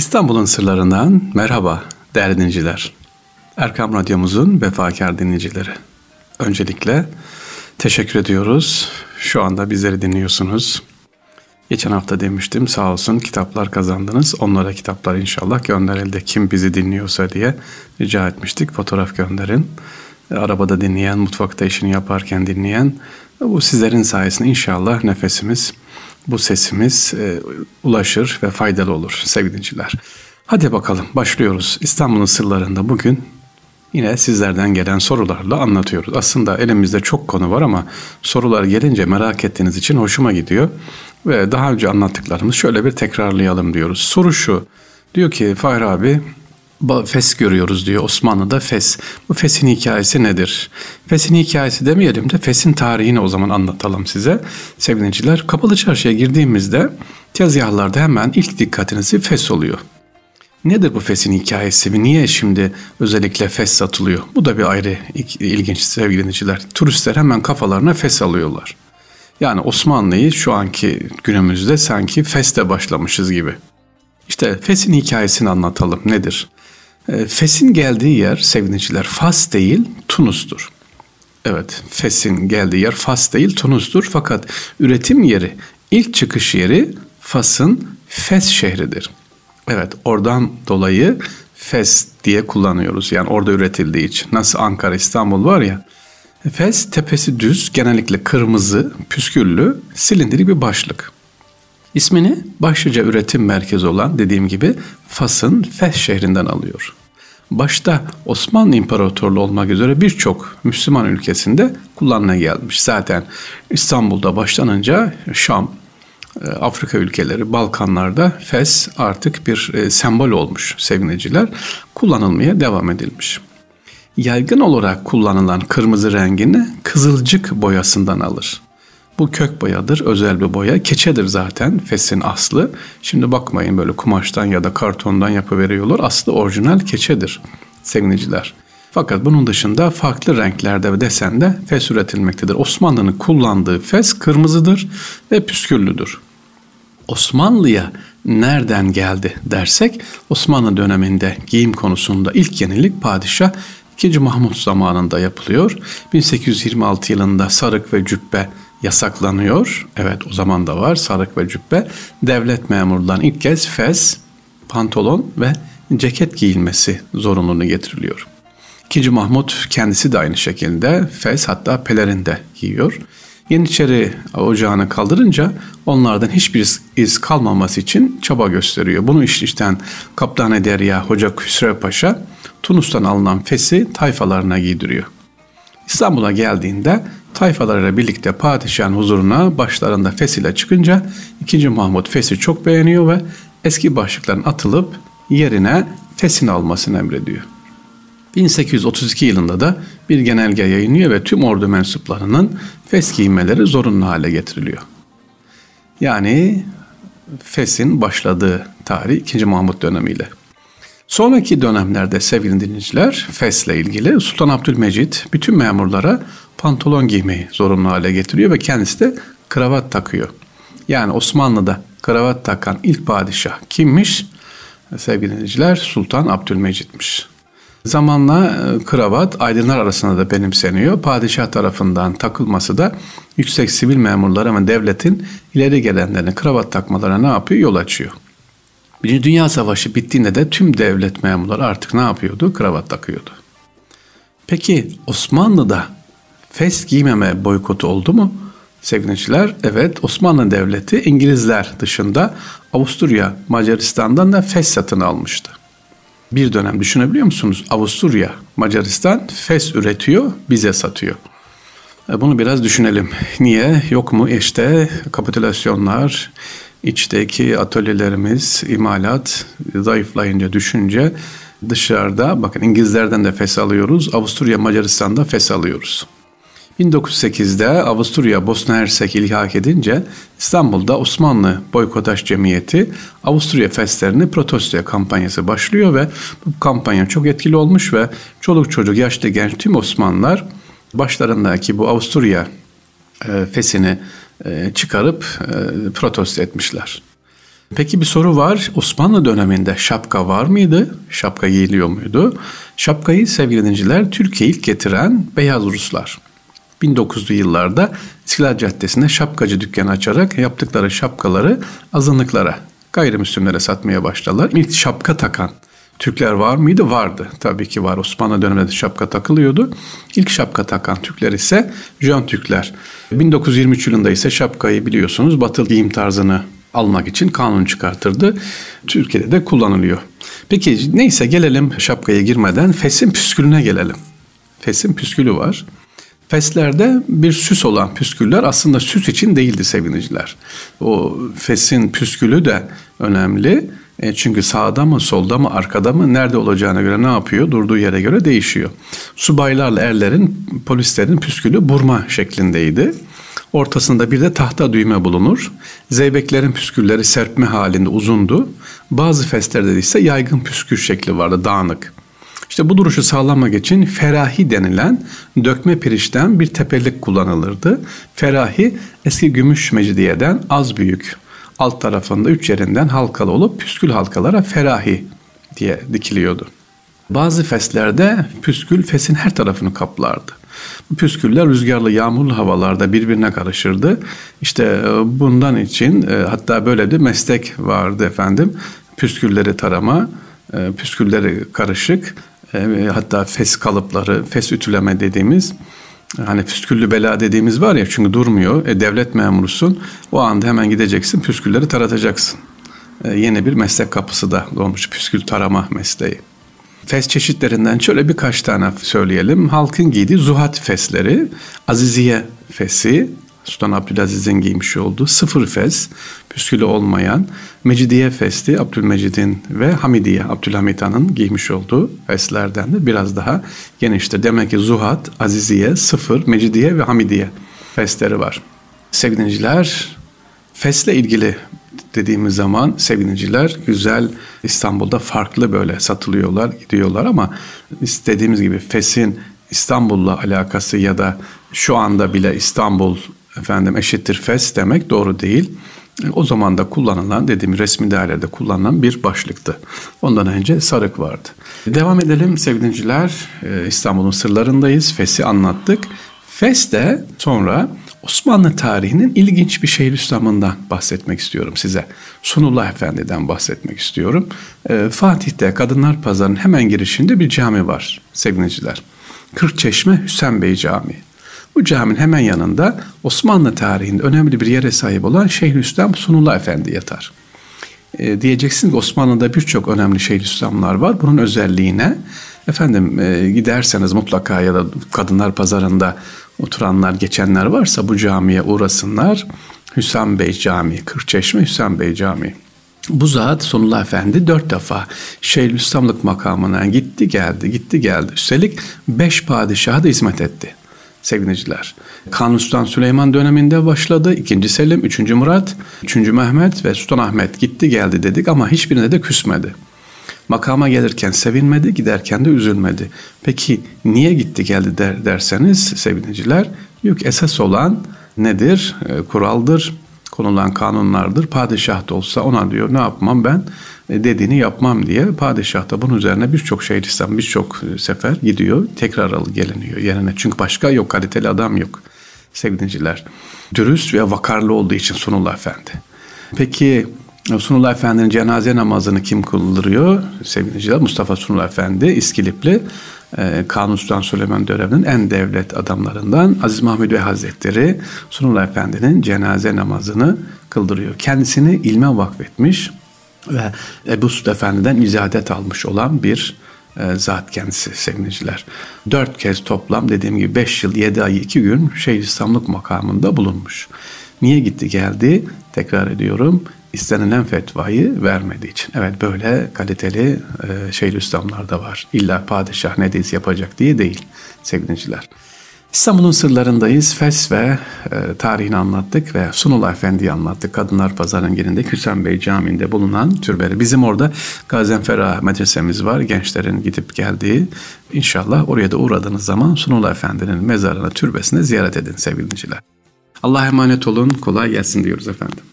İstanbul'un sırlarından merhaba değerli dinleyiciler. Erkam Radyomuzun vefakar dinleyicileri. Öncelikle teşekkür ediyoruz. Şu anda bizleri dinliyorsunuz. Geçen hafta demiştim sağ olsun kitaplar kazandınız. Onlara kitaplar inşallah gönderildi. Kim bizi dinliyorsa diye rica etmiştik. Fotoğraf gönderin. Arabada dinleyen, mutfakta işini yaparken dinleyen. Bu sizlerin sayesinde inşallah nefesimiz bu sesimiz e, ulaşır ve faydalı olur sevgili dinleyiciler. Hadi bakalım başlıyoruz. İstanbul'un sırlarında bugün yine sizlerden gelen sorularla anlatıyoruz. Aslında elimizde çok konu var ama sorular gelince merak ettiğiniz için hoşuma gidiyor. Ve daha önce anlattıklarımız şöyle bir tekrarlayalım diyoruz. Soru şu. Diyor ki Fahri abi Fes görüyoruz diyor Osmanlı'da Fes. Bu Fes'in hikayesi nedir? Fes'in hikayesi demeyelim de Fes'in tarihini o zaman anlatalım size. Sevgiliciler Kapalı Çarşı'ya girdiğimizde tezgahlarda hemen ilk dikkatinizi Fes oluyor. Nedir bu Fes'in hikayesi ve niye şimdi özellikle Fes satılıyor? Bu da bir ayrı ilginç sevgili dinleyiciler. Turistler hemen kafalarına Fes alıyorlar. Yani Osmanlı'yı şu anki günümüzde sanki Fes'te başlamışız gibi. İşte Fes'in hikayesini anlatalım. Nedir? E, Fes'in geldiği yer sevgiliciler Fas değil Tunus'tur. Evet Fes'in geldiği yer Fas değil Tunus'tur fakat üretim yeri ilk çıkış yeri Fas'ın Fes şehridir. Evet oradan dolayı Fes diye kullanıyoruz. Yani orada üretildiği için. Nasıl Ankara, İstanbul var ya. Fes tepesi düz, genellikle kırmızı, püsküllü, silindirik bir başlık. İsmini başlıca üretim merkezi olan dediğim gibi Fas'ın Fes şehrinden alıyor. Başta Osmanlı İmparatorluğu olmak üzere birçok Müslüman ülkesinde kullanıla gelmiş. Zaten İstanbul'da başlanınca Şam, e, Afrika ülkeleri, Balkanlarda Fes artık bir e, sembol olmuş sevgiliciler. Kullanılmaya devam edilmiş. Yaygın olarak kullanılan kırmızı rengini kızılcık boyasından alır. Bu kök boyadır, özel bir boya. Keçedir zaten fesin aslı. Şimdi bakmayın böyle kumaştan ya da kartondan yapıveriyorlar. Aslı orijinal keçedir sevgiliciler. Fakat bunun dışında farklı renklerde ve desende fes üretilmektedir. Osmanlı'nın kullandığı fes kırmızıdır ve püsküllüdür. Osmanlı'ya nereden geldi dersek Osmanlı döneminde giyim konusunda ilk yenilik padişah 2. Mahmut zamanında yapılıyor. 1826 yılında sarık ve cübbe yasaklanıyor. Evet o zaman da var sarık ve cübbe. Devlet memurlarının ilk kez fez, pantolon ve ceket giyilmesi zorunluluğu getiriliyor. İkinci Mahmut kendisi de aynı şekilde fez hatta pelerinde giyiyor. Yeniçeri ocağını kaldırınca onlardan hiçbir iz kalmaması için çaba gösteriyor. Bunu işten Kaptan Derya Hoca Küsrev Paşa Tunus'tan alınan fesi tayfalarına giydiriyor. İstanbul'a geldiğinde tayfalarıyla birlikte padişahın huzuruna başlarında fes ile çıkınca 2. Mahmut fesi çok beğeniyor ve eski başlıkların atılıp yerine fesin almasını emrediyor. 1832 yılında da bir genelge yayınlıyor ve tüm ordu mensuplarının fes giymeleri zorunlu hale getiriliyor. Yani fesin başladığı tarih 2. Mahmut dönemiyle. Sonraki dönemlerde sevgili dinleyiciler Fes'le ilgili Sultan Abdülmecit bütün memurlara pantolon giymeyi zorunlu hale getiriyor ve kendisi de kravat takıyor. Yani Osmanlı'da kravat takan ilk padişah kimmiş? Sevgili dinleyiciler Sultan Abdülmecit'miş. Zamanla e, kravat aydınlar arasında da benimseniyor. Padişah tarafından takılması da yüksek sivil memurları ama devletin ileri gelenlerin kravat takmalarına ne yapıyor? Yol açıyor. Birinci Dünya Savaşı bittiğinde de tüm devlet memurları artık ne yapıyordu? Kravat takıyordu. Peki Osmanlı'da fes giymeme boykotu oldu mu? Sevgiliciler evet Osmanlı Devleti İngilizler dışında Avusturya, Macaristan'dan da fes satın almıştı. Bir dönem düşünebiliyor musunuz? Avusturya, Macaristan fes üretiyor, bize satıyor. E, bunu biraz düşünelim. Niye? Yok mu işte kapitülasyonlar, içteki atölyelerimiz, imalat zayıflayınca düşünce dışarıda bakın İngilizlerden de fes alıyoruz. Avusturya Macaristan'da fes alıyoruz. 1908'de Avusturya Bosna Hersek ilhak edince İstanbul'da Osmanlı Boykotaj Cemiyeti Avusturya feslerini protesto kampanyası başlıyor ve bu kampanya çok etkili olmuş ve çoluk çocuk yaşlı genç tüm Osmanlılar başlarındaki bu Avusturya e, fesini e, çıkarıp e, protesto etmişler. Peki bir soru var. Osmanlı döneminde şapka var mıydı? Şapka giyiliyor muydu? Şapkayı sevgili dinciler Türkiye ilk getiren beyaz Ruslar. 1900'lü yıllarda İstiklal Caddesi'nde şapkacı dükkanı açarak yaptıkları şapkaları azınlıklara, gayrimüslimlere satmaya başladılar. İlk şapka takan Türkler var mıydı? Vardı. Tabii ki var. Osmanlı döneminde şapka takılıyordu. İlk şapka takan Türkler ise Jön Türkler. 1923 yılında ise şapkayı biliyorsunuz batıl giyim tarzını almak için kanun çıkartırdı. Türkiye'de de kullanılıyor. Peki neyse gelelim şapkaya girmeden Fes'in püskülüne gelelim. Fes'in püskülü var. Feslerde bir süs olan püsküller aslında süs için değildi seviniciler. O fesin püskülü de önemli. E çünkü sağda mı, solda mı, arkada mı, nerede olacağına göre ne yapıyor? Durduğu yere göre değişiyor. Subaylarla erlerin, polislerin püskülü burma şeklindeydi. Ortasında bir de tahta düğme bulunur. Zeybeklerin püskülleri serpme halinde uzundu. Bazı feslerde ise yaygın püskül şekli vardı, dağınık. İşte bu duruşu sağlamak için ferahi denilen dökme pirinçten bir tepelik kullanılırdı. Ferahi eski gümüş mecidiyeden az büyük. Alt tarafında üç yerinden halkalı olup püskül halkalara ferahi diye dikiliyordu. Bazı feslerde püskül fesin her tarafını kaplardı. Bu püsküller rüzgarlı yağmurlu havalarda birbirine karışırdı. İşte e, bundan için e, hatta böyle bir meslek vardı efendim. Püskülleri tarama, e, püskülleri karışık, hatta fes kalıpları, fes ütüleme dediğimiz hani püsküllü bela dediğimiz var ya çünkü durmuyor. E, devlet memurusun. O anda hemen gideceksin püskülleri taratacaksın. E, yeni bir meslek kapısı da olmuş püskül tarama mesleği. Fes çeşitlerinden şöyle birkaç tane söyleyelim. Halkın giydiği zuhat fesleri, aziziye fesi, Sultan Abdülaziz'in giymiş olduğu sıfır fes, püskülü olmayan Mecidiye festi Abdülmecid'in ve Hamidiye Abdülhamit Han'ın giymiş olduğu feslerden de biraz daha geniştir. Demek ki Zuhat, Aziziye, Sıfır, Mecidiye ve Hamidiye fesleri var. Sevgiliciler, fesle ilgili dediğimiz zaman sevgiliciler güzel İstanbul'da farklı böyle satılıyorlar, gidiyorlar ama istediğimiz gibi fesin İstanbul'la alakası ya da şu anda bile İstanbul efendim eşittir fes demek doğru değil. O zaman da kullanılan dediğim resmi değerlerde kullanılan bir başlıktı. Ondan önce sarık vardı. Devam edelim sevgiliciler. Ee, İstanbul'un sırlarındayız. Fes'i anlattık. Fes de sonra Osmanlı tarihinin ilginç bir Şeyhülislam'ından bahsetmek istiyorum size. Sunullah Efendi'den bahsetmek istiyorum. Ee, Fatih'te Kadınlar Pazarı'nın hemen girişinde bir cami var sevgiliciler. Kırkçeşme Hüseyin Bey Camii. Bu caminin hemen yanında Osmanlı tarihinde önemli bir yere sahip olan Şeyhülislam Sunullah Efendi yatar. E, diyeceksin ki Osmanlı'da birçok önemli Şeyhülislamlar var. Bunun özelliğine efendim e, giderseniz mutlaka ya da kadınlar pazarında oturanlar, geçenler varsa bu camiye uğrasınlar. Hüsam Bey Camii, Kırkçeşme Hüsam Bey Camii. Bu zat Sunullah Efendi dört defa Şeyhülislamlık makamına gitti geldi, gitti geldi. Üstelik beş padişaha da hizmet etti sevgiliciler. Kanuni Sultan Süleyman döneminde başladı. İkinci Selim, üçüncü Murat, üçüncü Mehmet ve Sultan Ahmet gitti geldi dedik ama hiçbirine de küsmedi. Makama gelirken sevinmedi, giderken de üzülmedi. Peki niye gitti geldi der, derseniz sevgiliciler, yok esas olan nedir? E, kuraldır, konulan kanunlardır. Padişah da olsa ona diyor ne yapmam ben e, dediğini yapmam diye padişah da bunun üzerine birçok Şeyhülislam birçok e, sefer gidiyor tekrar alı geliniyor yerine. Çünkü başka yok kaliteli adam yok sevgiliciler. Dürüst ve vakarlı olduğu için Sunullah Efendi. Peki Sunullah Efendi'nin cenaze namazını kim kıldırıyor? Sevgiliciler Mustafa Sunullah Efendi İskilipli e, Kanuni Sultan Süleyman döneminin en devlet adamlarından Aziz Mahmud Bey Hazretleri Sunullah Efendi'nin cenaze namazını kıldırıyor. Kendisini ilme vakfetmiş ve Ebu Suud Efendi'den izadet almış olan bir e, zat kendisi sevgiliciler. Dört kez toplam dediğim gibi beş yıl yedi ay iki gün Şeyhülislamlık makamında bulunmuş. Niye gitti geldi? Tekrar ediyorum istenilen fetvayı vermediği için. Evet böyle kaliteli e, Şeyhülislamlar da var. İlla padişah ne dediği yapacak diye değil sevgiliciler. İstanbul'un sırlarındayız. Fes ve e, tarihini anlattık ve Sunullah Efendi'yi anlattık. Kadınlar Pazarı'nın yerinde Hüseyin Bey Camii'nde bulunan türbeli. Bizim orada Gazenfera medresemiz var. Gençlerin gidip geldiği. İnşallah oraya da uğradığınız zaman Sunullah Efendi'nin mezarına, türbesine ziyaret edin sevgili dinleyiciler. Allah'a emanet olun. Kolay gelsin diyoruz efendim.